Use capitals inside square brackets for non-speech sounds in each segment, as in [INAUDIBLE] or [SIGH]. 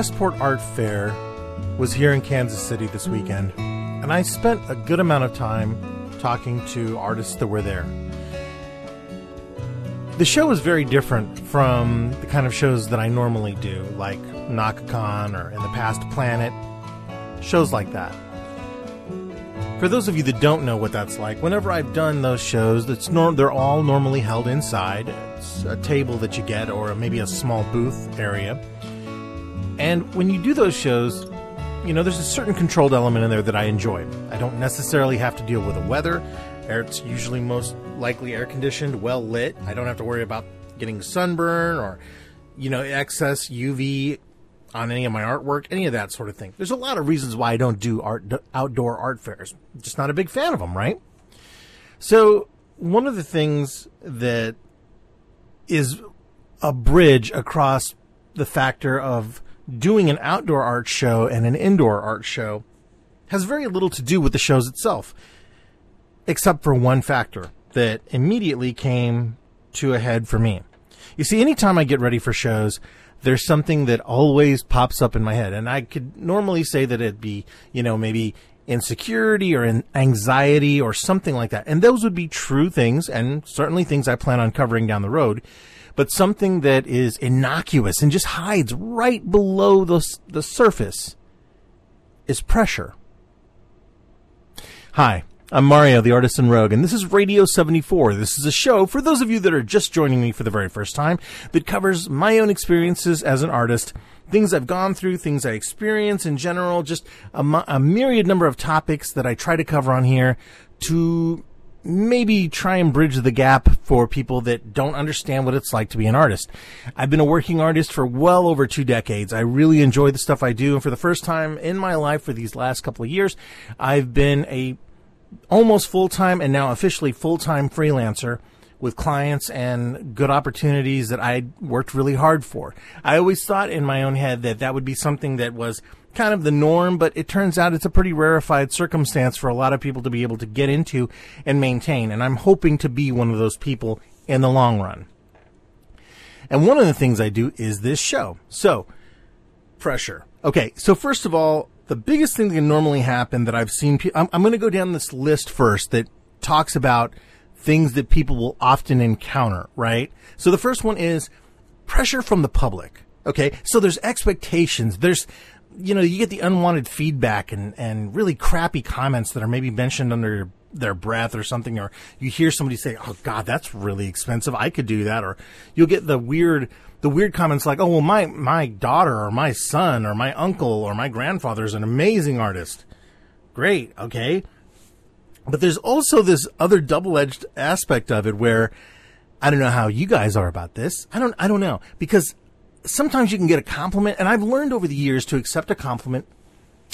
Westport Art Fair was here in Kansas City this weekend, and I spent a good amount of time talking to artists that were there. The show was very different from the kind of shows that I normally do, like Naka-Kon or in the past Planet, shows like that. For those of you that don't know what that's like, whenever I've done those shows, that's norm- they're all normally held inside. It's a table that you get, or maybe a small booth area. And when you do those shows, you know, there's a certain controlled element in there that I enjoy. I don't necessarily have to deal with the weather. It's usually most likely air conditioned, well lit. I don't have to worry about getting sunburn or, you know, excess UV on any of my artwork, any of that sort of thing. There's a lot of reasons why I don't do art outdoor art fairs. Just not a big fan of them, right? So, one of the things that is a bridge across the factor of doing an outdoor art show and an indoor art show has very little to do with the shows itself, except for one factor that immediately came to a head for me. You see, anytime I get ready for shows, there's something that always pops up in my head. And I could normally say that it'd be, you know, maybe insecurity or in anxiety or something like that. And those would be true things and certainly things I plan on covering down the road but something that is innocuous and just hides right below the, the surface is pressure. Hi, I'm Mario, the Artisan Rogue, and this is Radio 74. This is a show, for those of you that are just joining me for the very first time, that covers my own experiences as an artist, things I've gone through, things I experience in general, just a, a myriad number of topics that I try to cover on here to maybe try and bridge the gap for people that don't understand what it's like to be an artist. I've been a working artist for well over two decades. I really enjoy the stuff I do. And for the first time in my life for these last couple of years, I've been a almost full time and now officially full time freelancer with clients and good opportunities that I worked really hard for. I always thought in my own head that that would be something that was kind of the norm, but it turns out it's a pretty rarefied circumstance for a lot of people to be able to get into and maintain. And I'm hoping to be one of those people in the long run. And one of the things I do is this show. So, pressure. Okay, so first of all, the biggest thing that can normally happen that I've seen, I'm, I'm going to go down this list first that talks about things that people will often encounter, right? So the first one is pressure from the public. Okay. So there's expectations. There's, you know, you get the unwanted feedback and, and really crappy comments that are maybe mentioned under their breath or something, or you hear somebody say, "Oh God, that's really expensive. I could do that," or you'll get the weird, the weird comments like, "Oh well, my my daughter or my son or my uncle or my grandfather is an amazing artist." Great, okay, but there's also this other double-edged aspect of it where I don't know how you guys are about this. I don't I don't know because sometimes you can get a compliment, and I've learned over the years to accept a compliment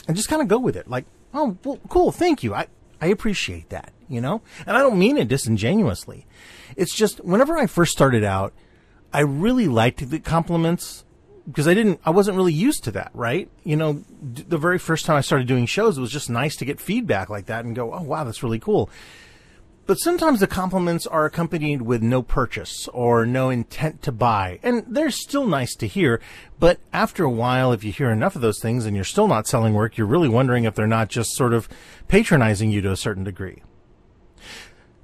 and just kind of go with it. Like, oh, well, cool, thank you. I, I appreciate that, you know? And I don't mean it disingenuously. It's just whenever I first started out, I really liked the compliments because I didn't, I wasn't really used to that, right? You know, the very first time I started doing shows, it was just nice to get feedback like that and go, oh, wow, that's really cool. But sometimes the compliments are accompanied with no purchase or no intent to buy. And they're still nice to hear. But after a while, if you hear enough of those things and you're still not selling work, you're really wondering if they're not just sort of patronizing you to a certain degree.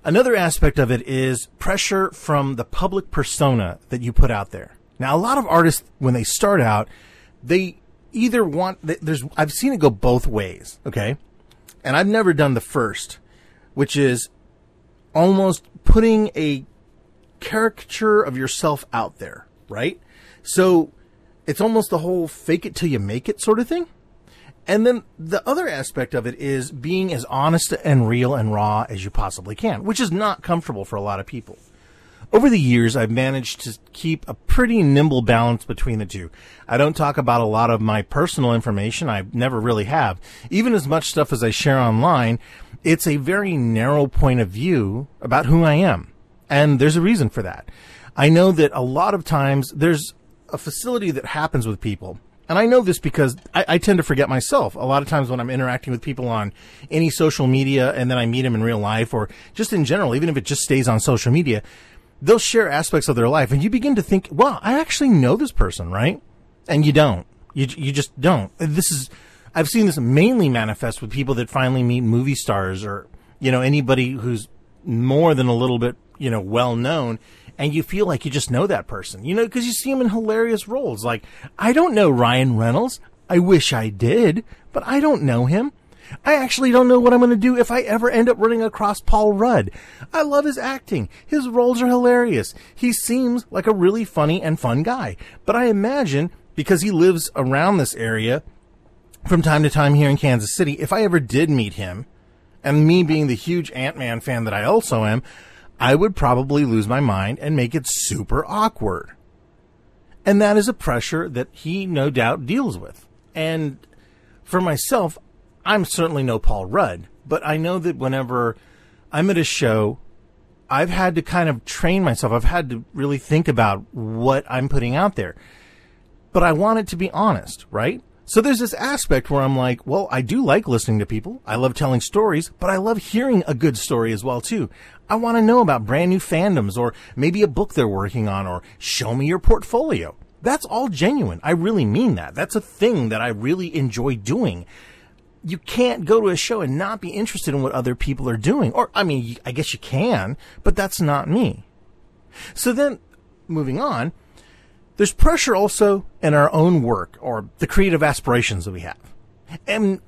Another aspect of it is pressure from the public persona that you put out there. Now, a lot of artists, when they start out, they either want, there's, I've seen it go both ways, okay? And I've never done the first, which is almost putting a caricature of yourself out there, right? So it's almost the whole fake it till you make it sort of thing. And then the other aspect of it is being as honest and real and raw as you possibly can, which is not comfortable for a lot of people. Over the years, I've managed to keep a pretty nimble balance between the two. I don't talk about a lot of my personal information. I never really have. Even as much stuff as I share online, it's a very narrow point of view about who I am. And there's a reason for that. I know that a lot of times there's a facility that happens with people. And I know this because I, I, tend to forget myself. A lot of times when I'm interacting with people on any social media and then I meet them in real life or just in general, even if it just stays on social media, they'll share aspects of their life and you begin to think, well, I actually know this person, right? And you don't. You you just don't. This is I've seen this mainly manifest with people that finally meet movie stars or you know anybody who's more than a little bit you know well known and you feel like you just know that person you know because you see them in hilarious roles like i don't know ryan reynolds i wish i did but i don't know him I actually don't know what I'm going to do if I ever end up running across Paul Rudd. I love his acting. His roles are hilarious. He seems like a really funny and fun guy. But I imagine because he lives around this area from time to time here in Kansas City, if I ever did meet him, and me being the huge Ant Man fan that I also am, I would probably lose my mind and make it super awkward. And that is a pressure that he no doubt deals with. And for myself, I'm certainly no Paul Rudd, but I know that whenever I'm at a show, I've had to kind of train myself. I've had to really think about what I'm putting out there. But I want it to be honest, right? So there's this aspect where I'm like, well, I do like listening to people. I love telling stories, but I love hearing a good story as well too. I want to know about brand new fandoms or maybe a book they're working on or show me your portfolio. That's all genuine. I really mean that. That's a thing that I really enjoy doing you can't go to a show and not be interested in what other people are doing. Or, I mean, I guess you can, but that's not me. So then, moving on, there's pressure also in our own work or the creative aspirations that we have. And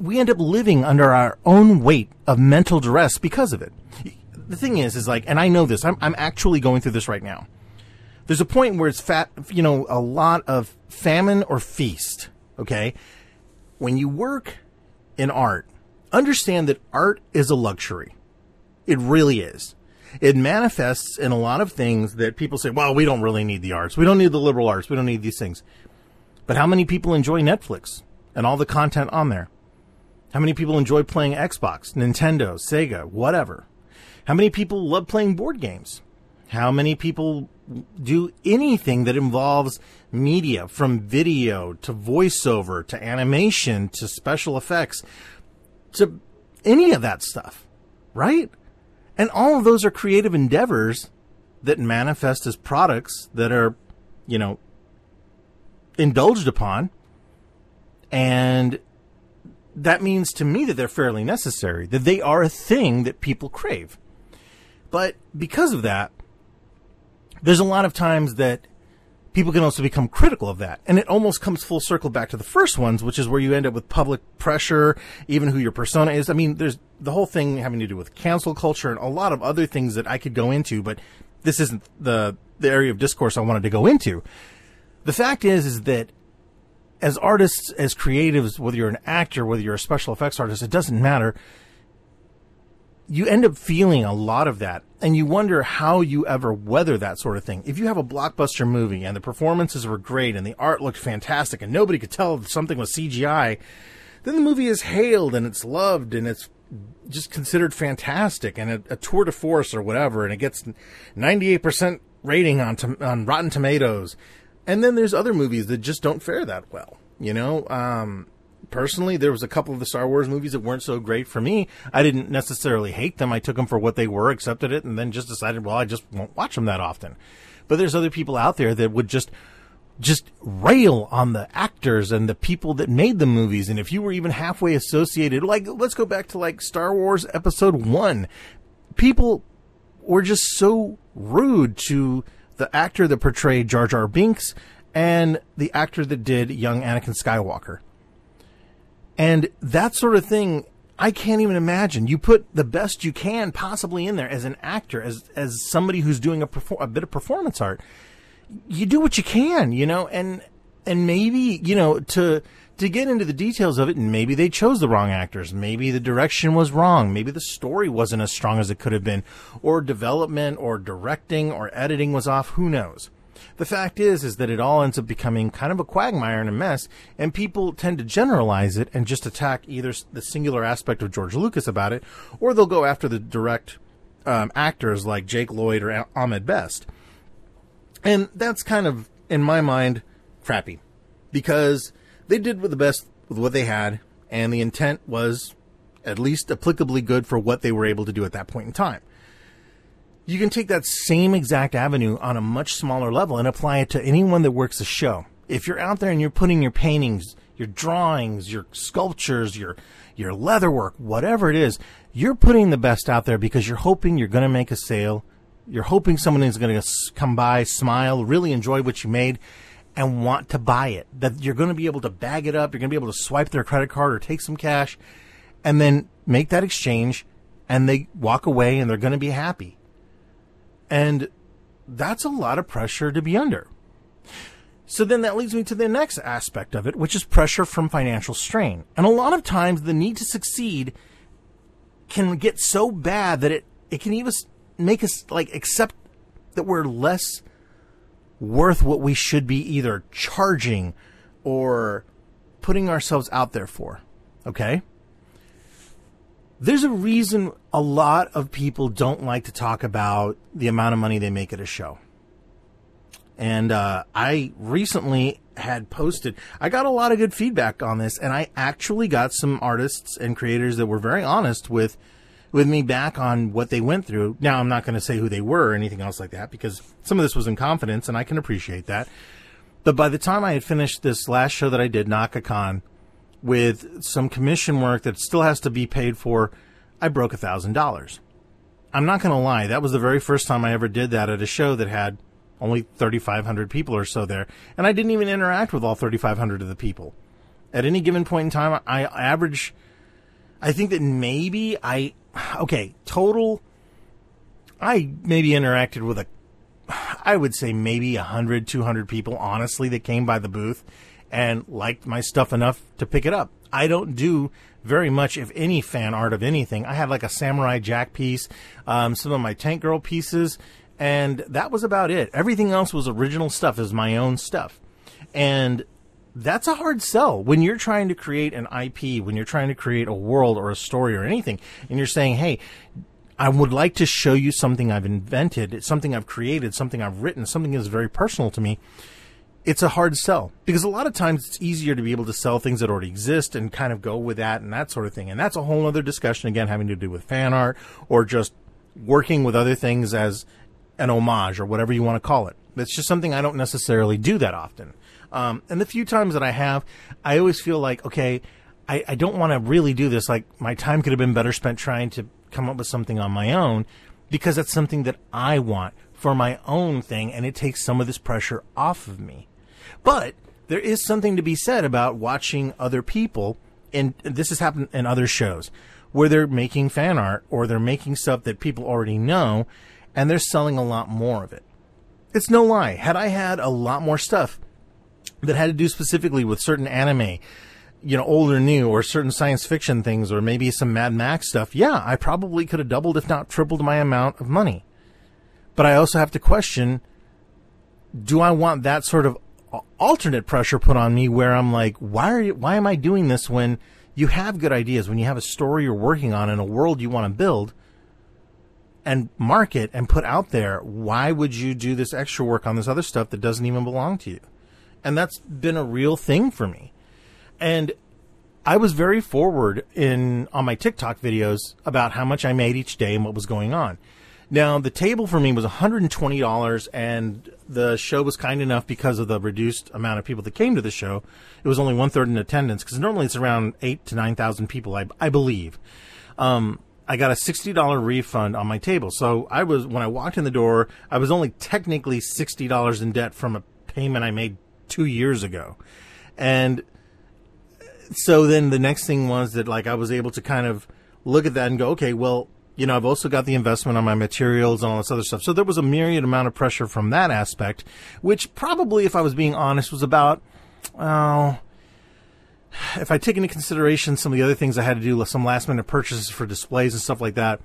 we end up living under our own weight of mental duress because of it. The thing is, is like, and I know this, I'm, I'm actually going through this right now. There's a point where it's fat, you know, a lot of famine or feast. Okay. When you work in art, understand that art is a luxury. It really is. It manifests in a lot of things that people say, well, we don't really need the arts. We don't need the liberal arts. We don't need these things. But how many people enjoy Netflix and all the content on there? How many people enjoy playing Xbox, Nintendo, Sega, whatever? How many people love playing board games? How many people do anything that involves media from video to voiceover to animation to special effects to any of that stuff, right? And all of those are creative endeavors that manifest as products that are, you know, indulged upon. And that means to me that they're fairly necessary, that they are a thing that people crave. But because of that, there's a lot of times that people can also become critical of that. And it almost comes full circle back to the first ones, which is where you end up with public pressure, even who your persona is. I mean, there's the whole thing having to do with cancel culture and a lot of other things that I could go into, but this isn't the, the area of discourse I wanted to go into. The fact is, is that as artists, as creatives, whether you're an actor, whether you're a special effects artist, it doesn't matter you end up feeling a lot of that and you wonder how you ever weather that sort of thing. If you have a blockbuster movie and the performances were great and the art looked fantastic and nobody could tell something was CGI, then the movie is hailed and it's loved and it's just considered fantastic and a, a tour de force or whatever and it gets 98% rating on, to, on Rotten Tomatoes. And then there's other movies that just don't fare that well. You know, um, personally, there was a couple of the Star Wars movies that weren't so great for me. I didn't necessarily hate them. I took them for what they were, accepted it, and then just decided, well, I just won't watch them that often. But there's other people out there that would just just rail on the actors and the people that made the movies. And if you were even halfway associated, like let's go back to like Star Wars Episode One, people were just so rude to the actor that portrayed Jar Jar Binks and the actor that did young Anakin Skywalker. And that sort of thing, I can't even imagine. You put the best you can possibly in there as an actor, as as somebody who's doing a, perfor- a bit of performance art. You do what you can, you know, and and maybe you know to to get into the details of it, and maybe they chose the wrong actors. Maybe the direction was wrong. Maybe the story wasn't as strong as it could have been, or development, or directing, or editing was off. Who knows? The fact is, is that it all ends up becoming kind of a quagmire and a mess, and people tend to generalize it and just attack either the singular aspect of George Lucas about it, or they'll go after the direct um, actors like Jake Lloyd or Ahmed Best. And that's kind of, in my mind, crappy because they did with the best with what they had, and the intent was at least applicably good for what they were able to do at that point in time you can take that same exact avenue on a much smaller level and apply it to anyone that works a show. If you're out there and you're putting your paintings, your drawings, your sculptures, your your leatherwork, whatever it is, you're putting the best out there because you're hoping you're going to make a sale. You're hoping someone is going to come by, smile, really enjoy what you made, and want to buy it. That you're going to be able to bag it up. You're going to be able to swipe their credit card or take some cash, and then make that exchange, and they walk away and they're going to be happy. And that's a lot of pressure to be under. So then that leads me to the next aspect of it, which is pressure from financial strain. And a lot of times the need to succeed can get so bad that it, it can even make us like accept that we're less worth what we should be either charging or putting ourselves out there for. Okay? There's a reason a lot of people don't like to talk about the amount of money they make at a show. And uh, I recently had posted, I got a lot of good feedback on this, and I actually got some artists and creators that were very honest with with me back on what they went through. Now, I'm not going to say who they were or anything else like that because some of this was in confidence, and I can appreciate that. But by the time I had finished this last show that I did, Naka-Kon, with some commission work that still has to be paid for, I broke a thousand dollars. I'm not going to lie, that was the very first time I ever did that at a show that had only 3,500 people or so there, and I didn't even interact with all 3,500 of the people. At any given point in time, I average. I think that maybe I, okay, total. I maybe interacted with a, I would say maybe 100, 200 people, honestly, that came by the booth and liked my stuff enough to pick it up. I don't do very much, if any, fan art of anything. I had like a Samurai Jack piece, um, some of my Tank Girl pieces, and that was about it. Everything else was original stuff, is my own stuff. And that's a hard sell when you're trying to create an IP, when you're trying to create a world or a story or anything, and you're saying, hey, I would like to show you something I've invented, something I've created, something I've written, something that's very personal to me. It's a hard sell because a lot of times it's easier to be able to sell things that already exist and kind of go with that and that sort of thing. And that's a whole other discussion again, having to do with fan art or just working with other things as an homage or whatever you want to call it. It's just something I don't necessarily do that often. Um, and the few times that I have, I always feel like, okay, I, I don't want to really do this. Like my time could have been better spent trying to come up with something on my own because that's something that I want for my own thing and it takes some of this pressure off of me. But there is something to be said about watching other people and this has happened in other shows where they're making fan art or they're making stuff that people already know and they're selling a lot more of it. It's no lie. Had I had a lot more stuff that had to do specifically with certain anime, you know, old or new, or certain science fiction things, or maybe some Mad Max stuff, yeah, I probably could have doubled, if not tripled, my amount of money. But I also have to question do I want that sort of alternate pressure put on me where I'm like, why are you, why am I doing this when you have good ideas, when you have a story you're working on and a world you want to build? and market and put out there, why would you do this extra work on this other stuff that doesn't even belong to you? And that's been a real thing for me. And I was very forward in on my TikTok videos about how much I made each day and what was going on. Now, the table for me was $120 and the show was kind enough because of the reduced amount of people that came to the show. It was only one third in attendance because normally it's around eight to 9,000 people, I, I believe. Um, I got a $60 refund on my table. So I was, when I walked in the door, I was only technically $60 in debt from a payment I made two years ago. And so then the next thing was that like I was able to kind of look at that and go, okay, well, you know, I've also got the investment on my materials and all this other stuff. So there was a myriad amount of pressure from that aspect, which probably, if I was being honest, was about, oh, if I take into consideration some of the other things I had to do, some last minute purchases for displays and stuff like that,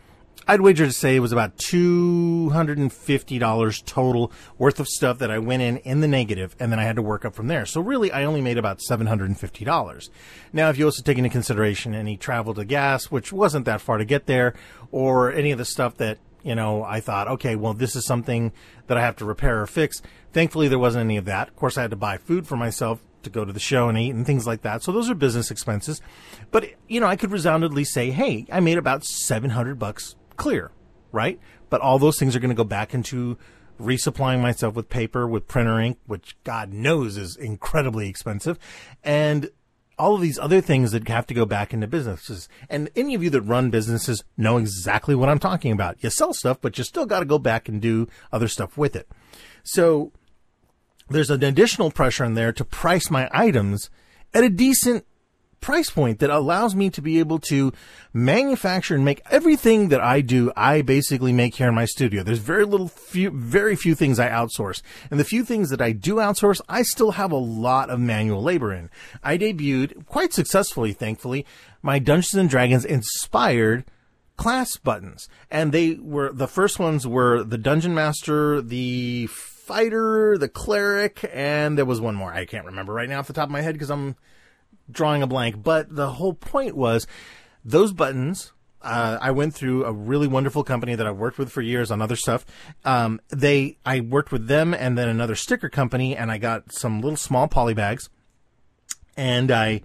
I'd wager to say it was about $250 total worth of stuff that I went in in the negative and then I had to work up from there. So really, I only made about $750. Now, if you also take into consideration any travel to gas, which wasn't that far to get there, or any of the stuff that, you know, I thought, okay, well, this is something that I have to repair or fix. Thankfully, there wasn't any of that. Of course, I had to buy food for myself to go to the show and eat and things like that. So those are business expenses. But, you know, I could resoundingly say, hey, I made about 700 bucks clear, right? But all those things are going to go back into resupplying myself with paper, with printer ink, which God knows is incredibly expensive, and all of these other things that have to go back into businesses. And any of you that run businesses know exactly what I'm talking about. You sell stuff, but you still got to go back and do other stuff with it. So there's an additional pressure in there to price my items at a decent price point that allows me to be able to manufacture and make everything that I do, I basically make here in my studio. There's very little few, very few things I outsource. And the few things that I do outsource, I still have a lot of manual labor in. I debuted quite successfully, thankfully, my Dungeons and Dragons inspired class buttons. And they were, the first ones were the Dungeon Master, the Fighter, the Cleric, and there was one more. I can't remember right now off the top of my head because I'm drawing a blank, but the whole point was those buttons. Uh, I went through a really wonderful company that I've worked with for years on other stuff. Um, they, I worked with them and then another sticker company, and I got some little small poly bags, and I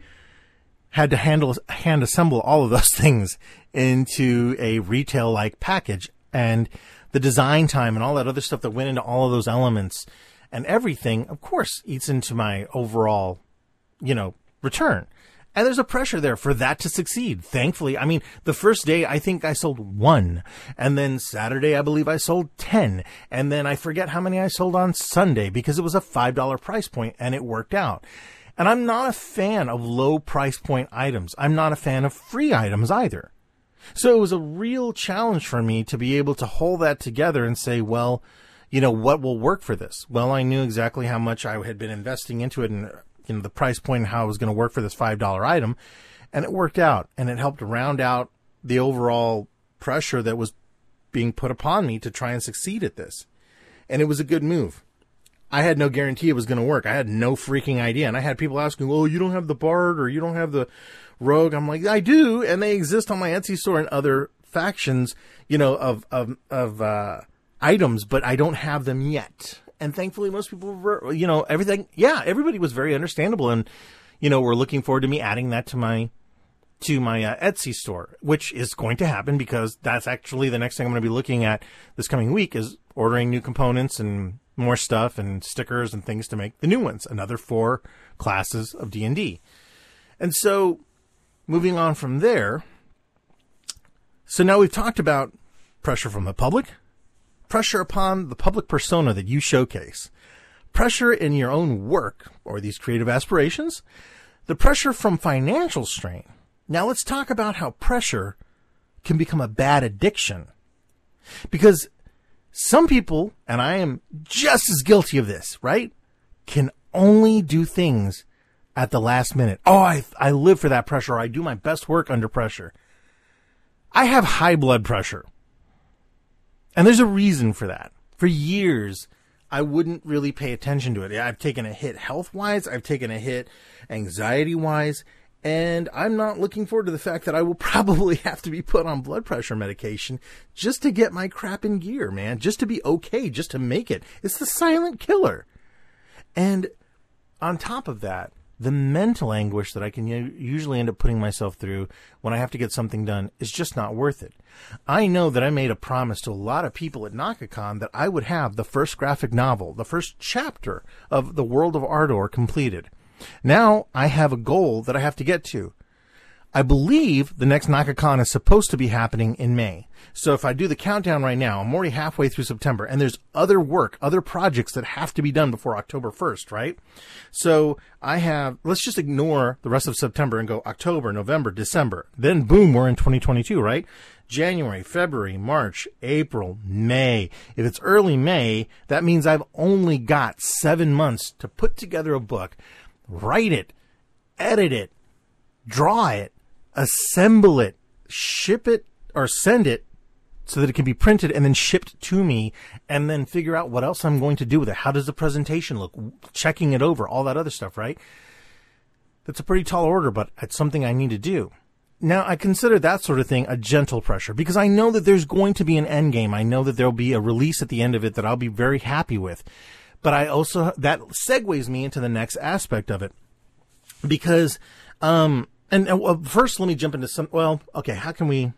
had to handle hand assemble all of those [LAUGHS] things into a retail like package, and the design time and all that other stuff that went into all of those elements and everything, of course, eats into my overall, you know, return. And there's a pressure there for that to succeed. Thankfully, I mean, the first day I think I sold one. And then Saturday I believe I sold 10. And then I forget how many I sold on Sunday because it was a $5 price point and it worked out. And I'm not a fan of low price point items. I'm not a fan of free items either. So it was a real challenge for me to be able to hold that together and say, well, you know, what will work for this? Well, I knew exactly how much I had been investing into it and you know the price point and how it was going to work for this five dollar item, and it worked out, and it helped round out the overall pressure that was being put upon me to try and succeed at this, and it was a good move. I had no guarantee it was going to work. I had no freaking idea, and I had people asking, "Oh, you don't have the Bard or you don't have the Rogue?" I'm like, "I do, and they exist on my Etsy store and other factions, you know, of of of uh, items, but I don't have them yet." And thankfully most people were, you know, everything. Yeah, everybody was very understandable, and you know, we're looking forward to me adding that to my to my uh, Etsy store, which is going to happen because that's actually the next thing I'm going to be looking at this coming week is ordering new components and more stuff and stickers and things to make the new ones. Another four classes of D and D, and so moving on from there. So now we've talked about pressure from the public, pressure upon the public persona that you showcase, pressure in your own work or these creative aspirations, the pressure from financial strain. Now let's talk about how pressure can become a bad addiction. Because some people, and I am just as guilty of this, right? Can only do things at the last minute. Oh, I, I live for that pressure. I do my best work under pressure. I have high blood pressure. And there's a reason for that. For years, I wouldn't really pay attention to it. I've taken a hit health wise, I've taken a hit anxiety wise, and I'm not looking forward to the fact that I will [LAUGHS] probably have to be put on blood pressure medication just to get my crap in gear, man. Just to be okay, just to make it. It's the silent killer. And on top of that, the mental anguish that I can usually end up putting myself through when I have to get something done is just not worth it. I know that I made a promise to a lot of people at Naka-Kon that I would have the first graphic novel, the first chapter of The World of Ardor completed. Now I have a goal that I have to get to. I believe the next Naka-Kon is supposed to be happening in May. So if I do the countdown right now, I'm already halfway through September and there's other work, other projects that have to be done before October 1st, right? So I have, let's just ignore the rest of September and go October, November, December. Then boom, we're in 2022, right? January, February, March, April, May. If it's early May, that means I've only got seven months to put together a book, write it, edit it, draw it, assemble it, ship it, or send it so that it can be printed and then shipped to me and then figure out what else I'm going to do with it. How does the presentation look? Checking it over, all that other stuff, right? That's a pretty tall order, but it's something I need to do. Now, I consider that sort of thing a gentle pressure because I know that there's going to be an end game. I know that there'll be a release at the end of it that I'll be very happy with. But I also, that segues me into the next aspect of it because, um, and, and well, first let me jump into some, well, okay, how can we,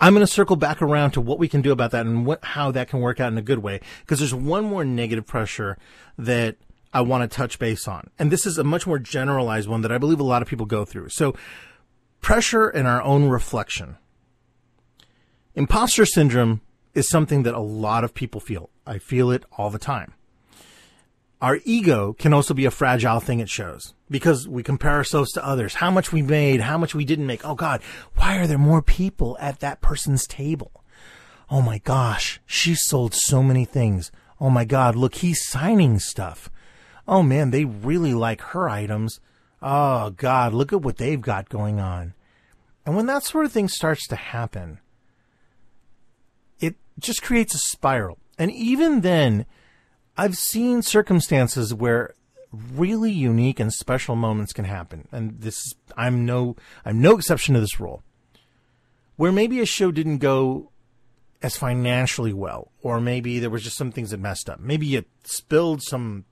I'm going to circle back around to what we can do about that and what, how that can work out in a good way. Because there's one more negative pressure that I want to touch base on. And this is a much more generalized one that I believe a lot of people go through. So pressure in our own reflection. Imposter syndrome is something that a lot of people feel. I feel it all the time. Our ego can also be a fragile thing it shows because we compare ourselves to others. How much we made, how much we didn't make. Oh God, why are there more people at that person's table? Oh my gosh, she sold so many things. Oh my God, look, he's signing stuff. Oh man, they really like her items. Oh God, look at what they've got going on. And when that sort of thing starts to happen, it just creates a spiral. And even then, I've seen circumstances where really unique and special moments can happen. And this I'm no I'm no exception to this rule. Where maybe a show didn't go as financially well, or maybe there was just some things that messed up. Maybe you spilled some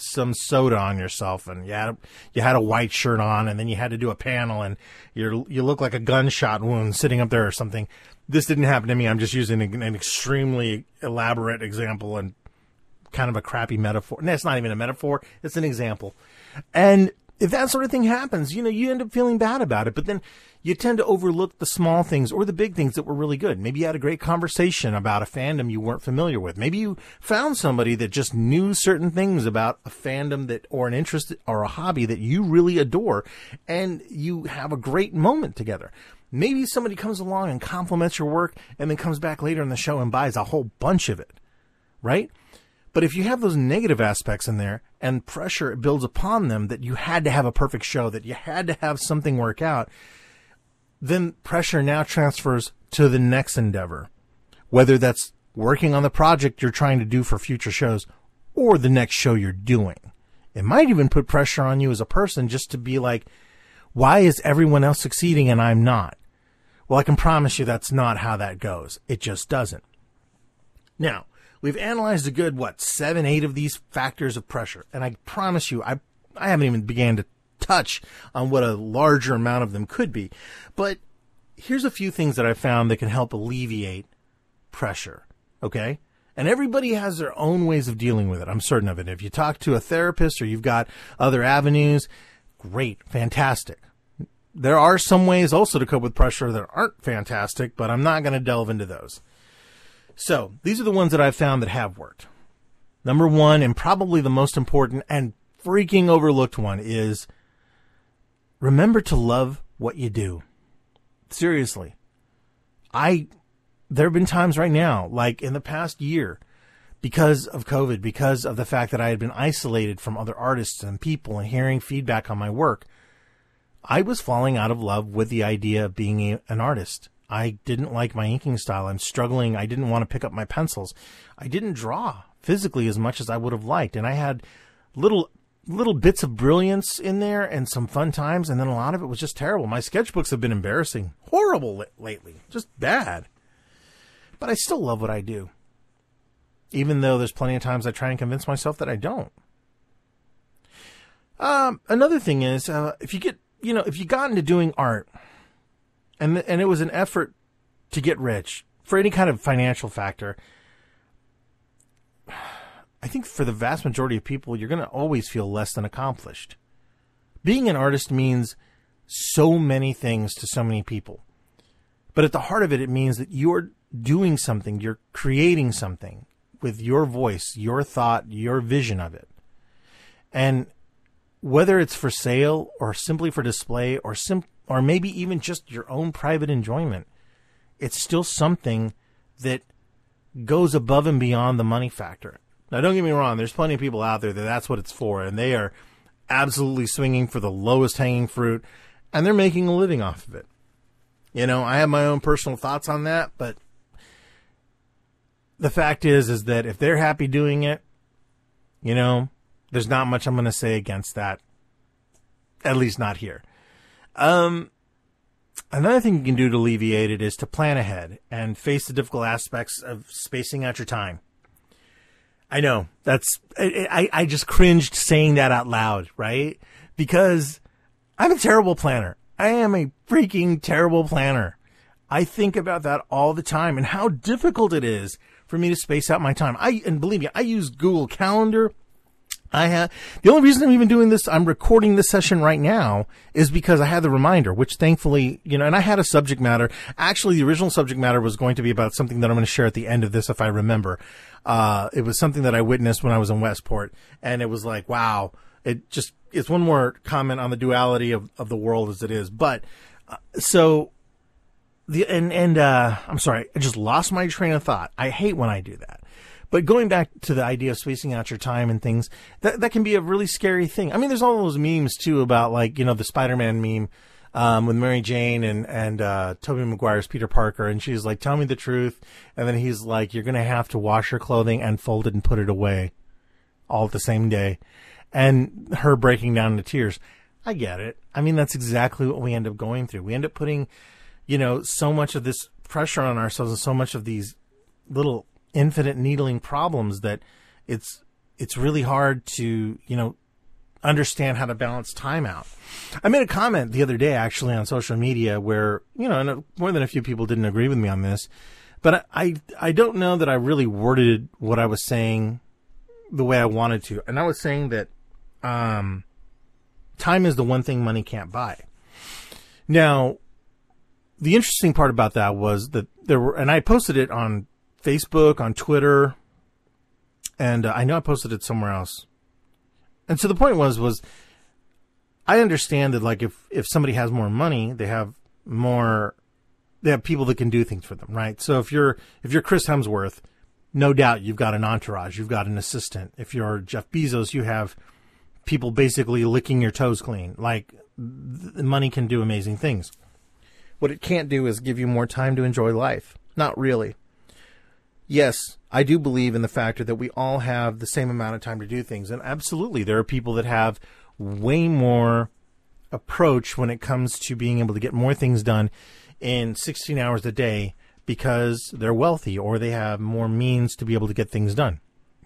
some soda on yourself and you had a, you had a white shirt on and then you had to do a panel and you you look like a gunshot wound sitting up there or something. This didn't happen to me. I'm just using an, an extremely elaborate example and kind of a crappy metaphor. It's not even a metaphor. It's an example. And if that sort of thing happens, you know, you end up feeling bad about it, but then you tend to overlook the small things or the big things that were really good. Maybe you had a great conversation about a fandom you weren't familiar with. Maybe you found somebody that just knew certain things about a fandom that, or an interest or a hobby that you really adore and you have a great moment together. Maybe somebody comes along and compliments your work and then comes back later in the show and buys a whole bunch of it, right? But if you have those negative aspects in there and pressure builds upon them that you had to have a perfect show, that you had to have something work out, then pressure now transfers to the next endeavor. Whether that's working on the project you're trying to do for future shows or the next show you're doing. It might even put pressure on you as a person just to be like, why is everyone else succeeding and I'm not? Well, I can promise you that's not how that goes. It just doesn't. Now, We've analyzed a good, what, seven, eight of these factors of pressure. And I promise you, I, I haven't even began to touch on what a larger amount of them could be. But here's a few things that I found that can help alleviate pressure. Okay? And everybody has their own ways of dealing with it. I'm certain of it. If you talk to a therapist or you've got other avenues, great, fantastic. There are some ways also to cope with pressure that aren't fantastic, but I'm not going to delve into those. So these are the ones that I've found that have worked. Number one, and probably the most important and freaking overlooked one, is remember to love what you do. Seriously. I, there have been times right now, like in the past year, because of COVID, because of the fact that I had been isolated from other artists and people and hearing feedback on my work, I was falling out of love with the idea of being a, an artist. I didn't like my inking style. I'm struggling. I didn't want to pick up my pencils. I didn't draw physically as much as I would have liked. And I had little little bits of brilliance in there and some fun times and then a lot of it was just terrible. My sketchbooks have been embarrassing, horrible lately. Just bad. But I still love what I do. Even though there's plenty of times I try and convince myself that I don't. Um, another thing is, uh, if you get, you know, if you got into doing art, and and it was an effort to get rich for any kind of financial factor. I think for the vast majority of people, you're going to always feel less than accomplished. Being an artist means so many things to so many people. But at the heart of it, it means that you're doing something, you're creating something with your voice, your thought, your vision of it. And whether it's for sale or simply for display or sim- or maybe even just your own private enjoyment, it's still something that goes above and beyond the money factor. Now, don't get me wrong, there's plenty of people out there that that's what it's for, and they are absolutely swinging for the lowest hanging fruit, and they're making a living off of it. You know, I have my own personal thoughts on that, but the fact is, is that if they're happy doing it, you know, there's not much I'm going to say against that. At least not here. Um, another thing you can do to alleviate it is to plan ahead and face the difficult aspects of spacing out your time. I know that's I, I just cringed saying that out loud, right? Because I'm a terrible planner. I am a freaking terrible planner. I think about that all the time and how difficult it is for me to space out my time. I, and believe me, I use Google Calendar. I have, the only reason I'm even doing this, I'm recording this session right now is because I had the reminder, which thankfully, you know, and I had a subject matter. Actually, the original subject matter was going to be about something that I'm going to share at the end of this if I remember. Uh, it was something that I witnessed when I was in Westport and it was like, wow, it just, it's one more comment on the duality of, of the world as it is. But, uh, so the and and uh, I'm sorry, I just lost my train of thought. I hate when I do that. But going back to the idea of spacing out your time and things, that that can be a really scary thing. I mean, there's all those memes too about like you know the Spider-Man meme um, with Mary Jane and and uh, Tobey Maguire's Peter Parker, and she's like, "Tell me the truth," and then he's like, "You're gonna have to wash your clothing and fold it and put it away, all at the same day," and her breaking down into tears. I get it. I mean, that's exactly what we end up going through. We end up putting you know, so much of this pressure on ourselves and so much of these little infinite needling problems that it's it's really hard to, you know, understand how to balance time out. I made a comment the other day actually on social media where, you know, and more than a few people didn't agree with me on this, but I I don't know that I really worded what I was saying the way I wanted to. And I was saying that um time is the one thing money can't buy. Now, the interesting part about that was that there were, and I posted it on Facebook, on Twitter, and uh, I know I posted it somewhere else. And so the point was, was I understand that like if, if somebody has more money, they have more, they have people that can do things for them, right? So if you're, if you're Chris Hemsworth, no doubt you've got an entourage, you've got an assistant. If you're Jeff Bezos, you have people basically licking your toes clean. Like money can do amazing things. What it can't do is give you more time to enjoy life. Not really. Yes, I do believe in the factor that we all have the same amount of time to do things. And absolutely, there are people that have way more approach when it comes to being able to get more things done in 16 hours a day because they're wealthy or they have more means to be able to get things done.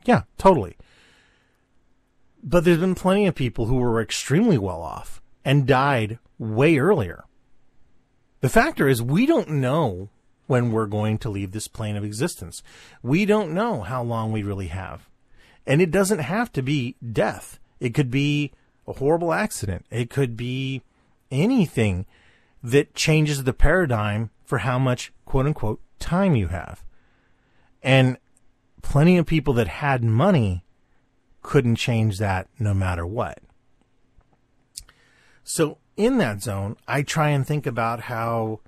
Yeah, totally. But there's been plenty of people who were extremely well off and died way earlier. The factor is we don't know when we're going to leave this plane of existence. We don't know how long we really have. And it doesn't have to be death. It could be a horrible accident. It could be anything that changes the paradigm for how much quote unquote time you have. And plenty of people that had money couldn't change that no matter what. So in that zone, I try and think about how,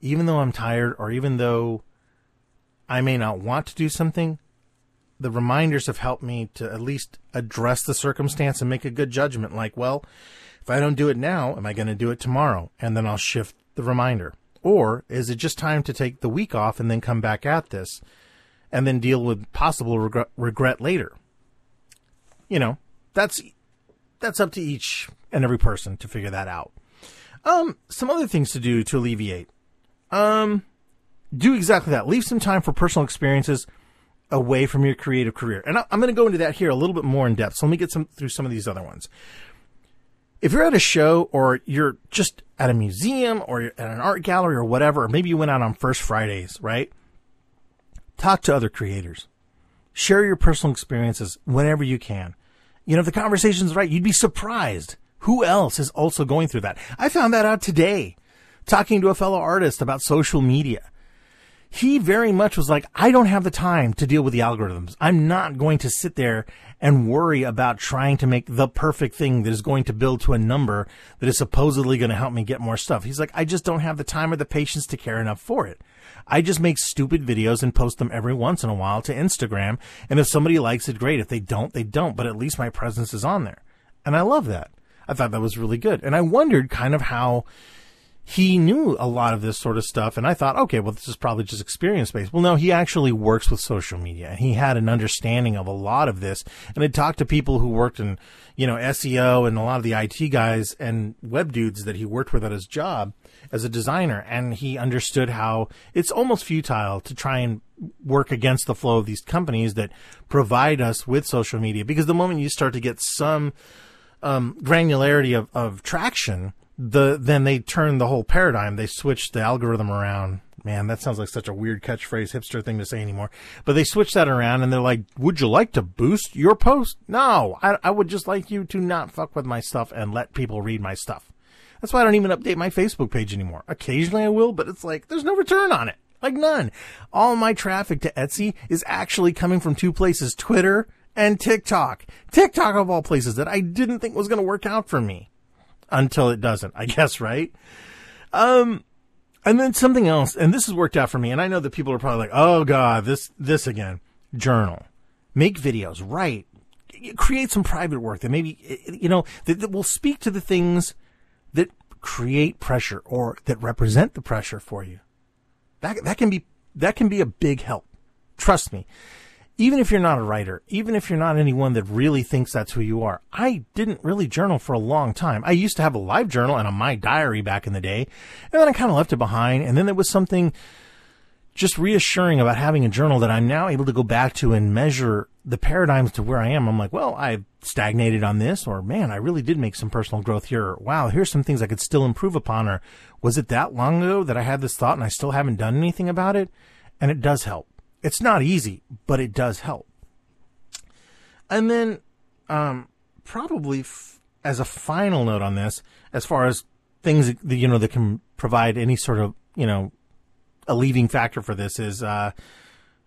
even though I'm tired or even though I may not want to do something, the reminders have helped me to at least address the circumstance and make a good judgment. Like, well, if I don't do it now, am I going to do it tomorrow? And then I'll shift the reminder. Or is it just time to take the week off and then come back at this and then deal with possible regret, regret later? You know, that's that's up to each and every person to figure that out. Um, some other things to do to alleviate. Um, do exactly that. Leave some time for personal experiences away from your creative career. And I'm going to go into that here a little bit more in depth. So let me get some through some of these other ones. If you're at a show or you're just at a museum or at an art gallery or whatever, or maybe you went out on first Fridays, right? Talk to other creators. Share your personal experiences whenever you can. You know, if the conversation's right, you'd be surprised who else is also going through that. I found that out today talking to a fellow artist about social media. He very much was like, I don't have the time to deal with the algorithms. I'm not going to sit there and worry about trying to make the perfect thing that is going to build to a number that is supposedly going to help me get more stuff. He's like, I just don't have the time or the patience to care enough for it. I just make stupid videos and post them every once in a while to Instagram. And if somebody likes it, great. If they don't, they don't. But at least my presence is on there. And I love that. I thought that was really good. And I wondered kind of how he knew a lot of this sort of stuff. And I thought, okay, well, this is probably just experience based. Well, no, he actually works with social media and he had an understanding of a lot of this and had talked to people who worked in, you know, SEO and a lot of the IT guys and web dudes that he worked with at his job as a designer. And he understood how it's almost futile to try and work against the flow of these companies that provide us with social media because the moment you start to get some, um, granularity of, of traction, the then they turn the whole paradigm. They switch the algorithm around Man, that sounds like such a weird catchphrase, hipster thing to say anymore. But they switched that around and they're like, would you like to boost your post? No, I, I would just like you to not fuck with my stuff and let people read my stuff. That's why I don't even update my Facebook page anymore. Occasionally I will, but it's like, there's no return on it. Like none. All my traffic to Etsy is actually coming from two places, Twitter and TikTok. TikTok of all places that I didn't think was going to work out for me until it doesn't, I [LAUGHS] guess, right? Um, and then something else, and this has worked out for me, and I know that people are probably like, oh God, this, this again. Journal. Make videos, write, create some private work that maybe, you know, that, that will speak to the things that create pressure or that represent the pressure for you. That, that can be, that can be a big help. Trust me. Even if you're not a writer, even if you're not anyone that really thinks that's who you are, I didn't really journal for a long time. I used to have a LiveJournal and a my diary back in the day, and then I kind of left it behind. And then there was something just reassuring about having a journal that I'm now able to go back to and measure the paradigms to where I am. I'm like, well, I've stagnated on this, or man, I really did make some personal growth here. Or, wow, here's some things I could still improve upon. Or was it that long ago that I had this thought and I still haven't done anything about it? And it does help. It's not easy, but it does help. And then, um, probably f- as a final note on this, as far as things that, you know, that can provide any sort of, you know, a leading factor for this is, uh,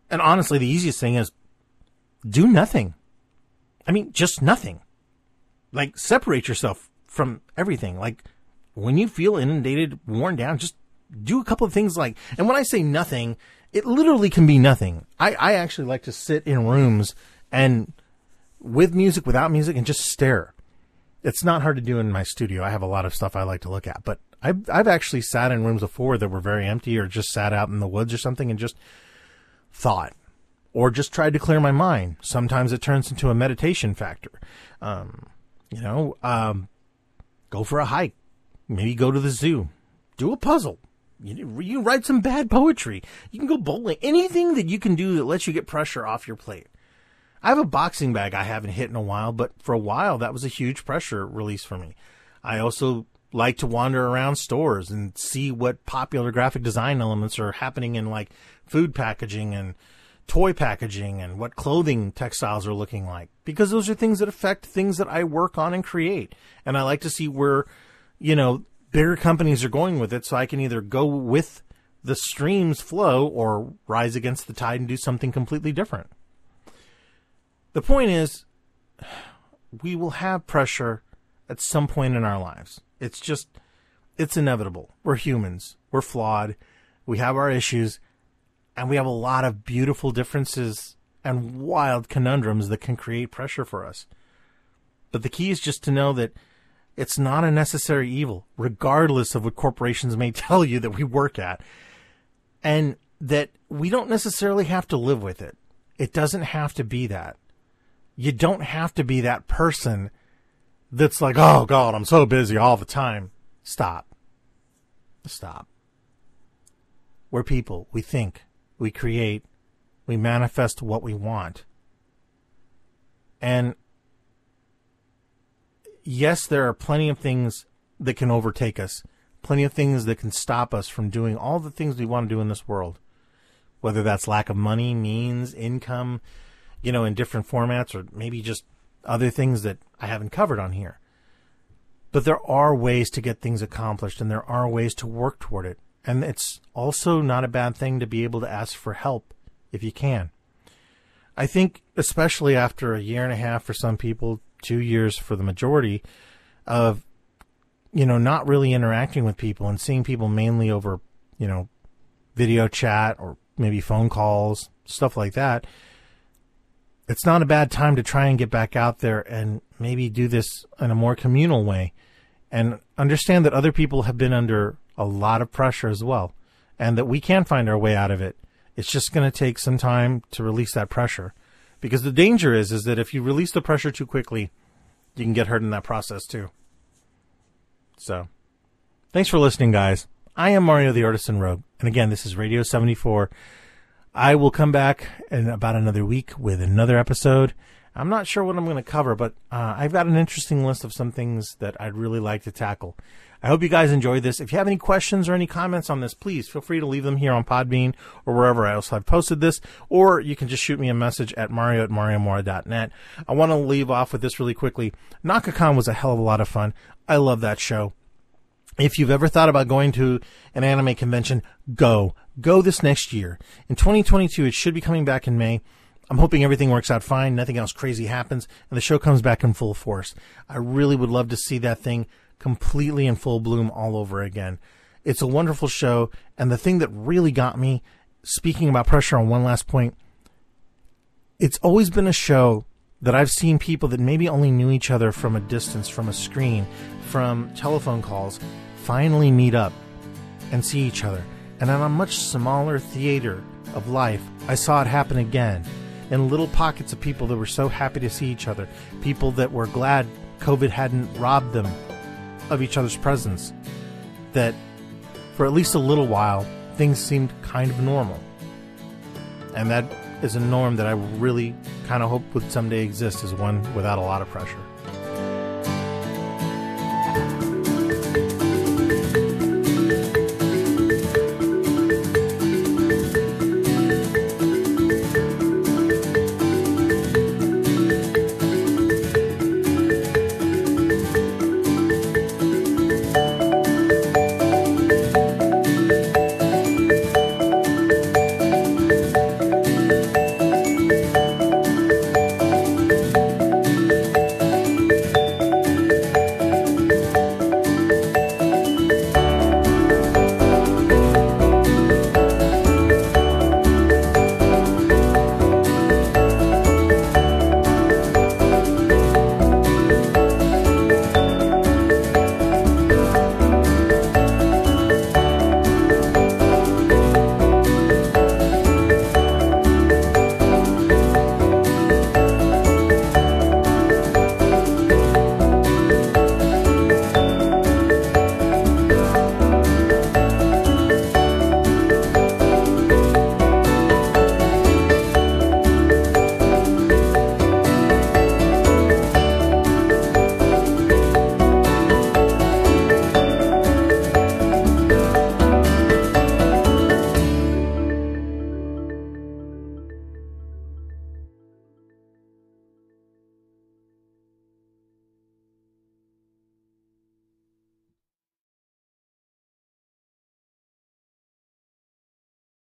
and honestly, the easiest thing is do nothing. I mean, just nothing. Like, separate yourself from everything. Like, when you feel inundated, worn down, just do a couple of things like, and when I say nothing, it literally can be nothing. I, I actually like to sit in rooms and with music, without music, and just stare. It's not hard to do in my studio. I have a lot of stuff I like to look at, but I've, I've actually sat in rooms before that were very empty or just sat out in the woods or something and just thought or just tried to clear my mind. Sometimes it turns into a meditation factor. Um, you know, um, go for a hike, maybe go to the zoo, do a puzzle. You, you write some bad poetry. You can go bowling. Anything that you can do that lets you get pressure off your plate. I have a boxing bag I haven't hit in a while, but for a while that was a huge pressure release for me. I also like to wander around stores and see what popular graphic design elements are happening in like food packaging and toy packaging and what clothing textiles are looking like because those are things that affect things that I work on and create. And I like to see where, you know, bigger companies are going with it so I can either go with the stream's flow or rise against the tide and do something completely different. The point is, we will have pressure at some point in our lives. It's just, it's inevitable. We're humans. We're flawed. We have our issues and we have a lot of beautiful differences and wild conundrums that can create pressure for us. But the key is just to know that it's not a necessary evil, regardless of what corporations may [LAUGHS] tell you that we work at. And that we don't necessarily have to live with it. It doesn't have to be that. You don't have to be that person that's like, oh God, I'm so busy all the time. Stop. Stop. We're people. We think. We create. We manifest what we want. And yes, there are plenty of things that can overtake us, plenty of things that can stop us from doing all the things we want to do in this world. Whether that's lack of money, means, income, you know, in different formats, or maybe just other things that I haven't covered on here. But there are ways to get things accomplished and there are ways to work toward it. And it's also not a bad thing to be able to ask for help if you can. I think, especially after a year and a half for some people, two years for the majority of you know not really interacting with people and seeing people mainly over you know video chat or maybe phone calls stuff like that it's not a bad time to try and get back out there and maybe do this in a more communal way and understand that other people have been under a lot of pressure as well and that we can find our way out of it. It's just going to take some time to release that pressure because the danger is is that if you release the pressure too quickly, you can get hurt in that process too. So, thanks for listening, guys. I am Mario the Artisan Rogue, and again, this is Radio 74. I will come back in about another week with another episode. I'm not sure what I'm going to cover, but uh, I've got an interesting list of some things that I'd really like to tackle. I hope you guys enjoyed this. If you have any questions or any comments on this, please feel free to leave them here on Podbean or wherever else I've posted this, or you can just shoot me a message at mario at mariomora.net. I want to leave off with this really quickly. Naka-Kon was a hell of a lot of fun. I love that show. If you've ever thought about going to an anime convention, go. Go this next year. In 2022, it should be coming back in May. I'm hoping everything works out fine, nothing else crazy happens, and the show comes back in full force. I really would love to see that thing completely in full bloom all over again. It's a wonderful show, and the thing that really got me, speaking about pressure on one last point, it's always been a show that I've seen people that maybe only knew each other from a distance, from a screen, from telephone calls, finally meet up and see each other. And on a much smaller theater of life, I saw it happen again in little pockets of people that were so happy to see each other, people that were glad COVID hadn't robbed them of each other's presence that for at least a little while things seemed kind of normal. And that is a norm that I really kind of hope would someday exist as one without a lot of pressure.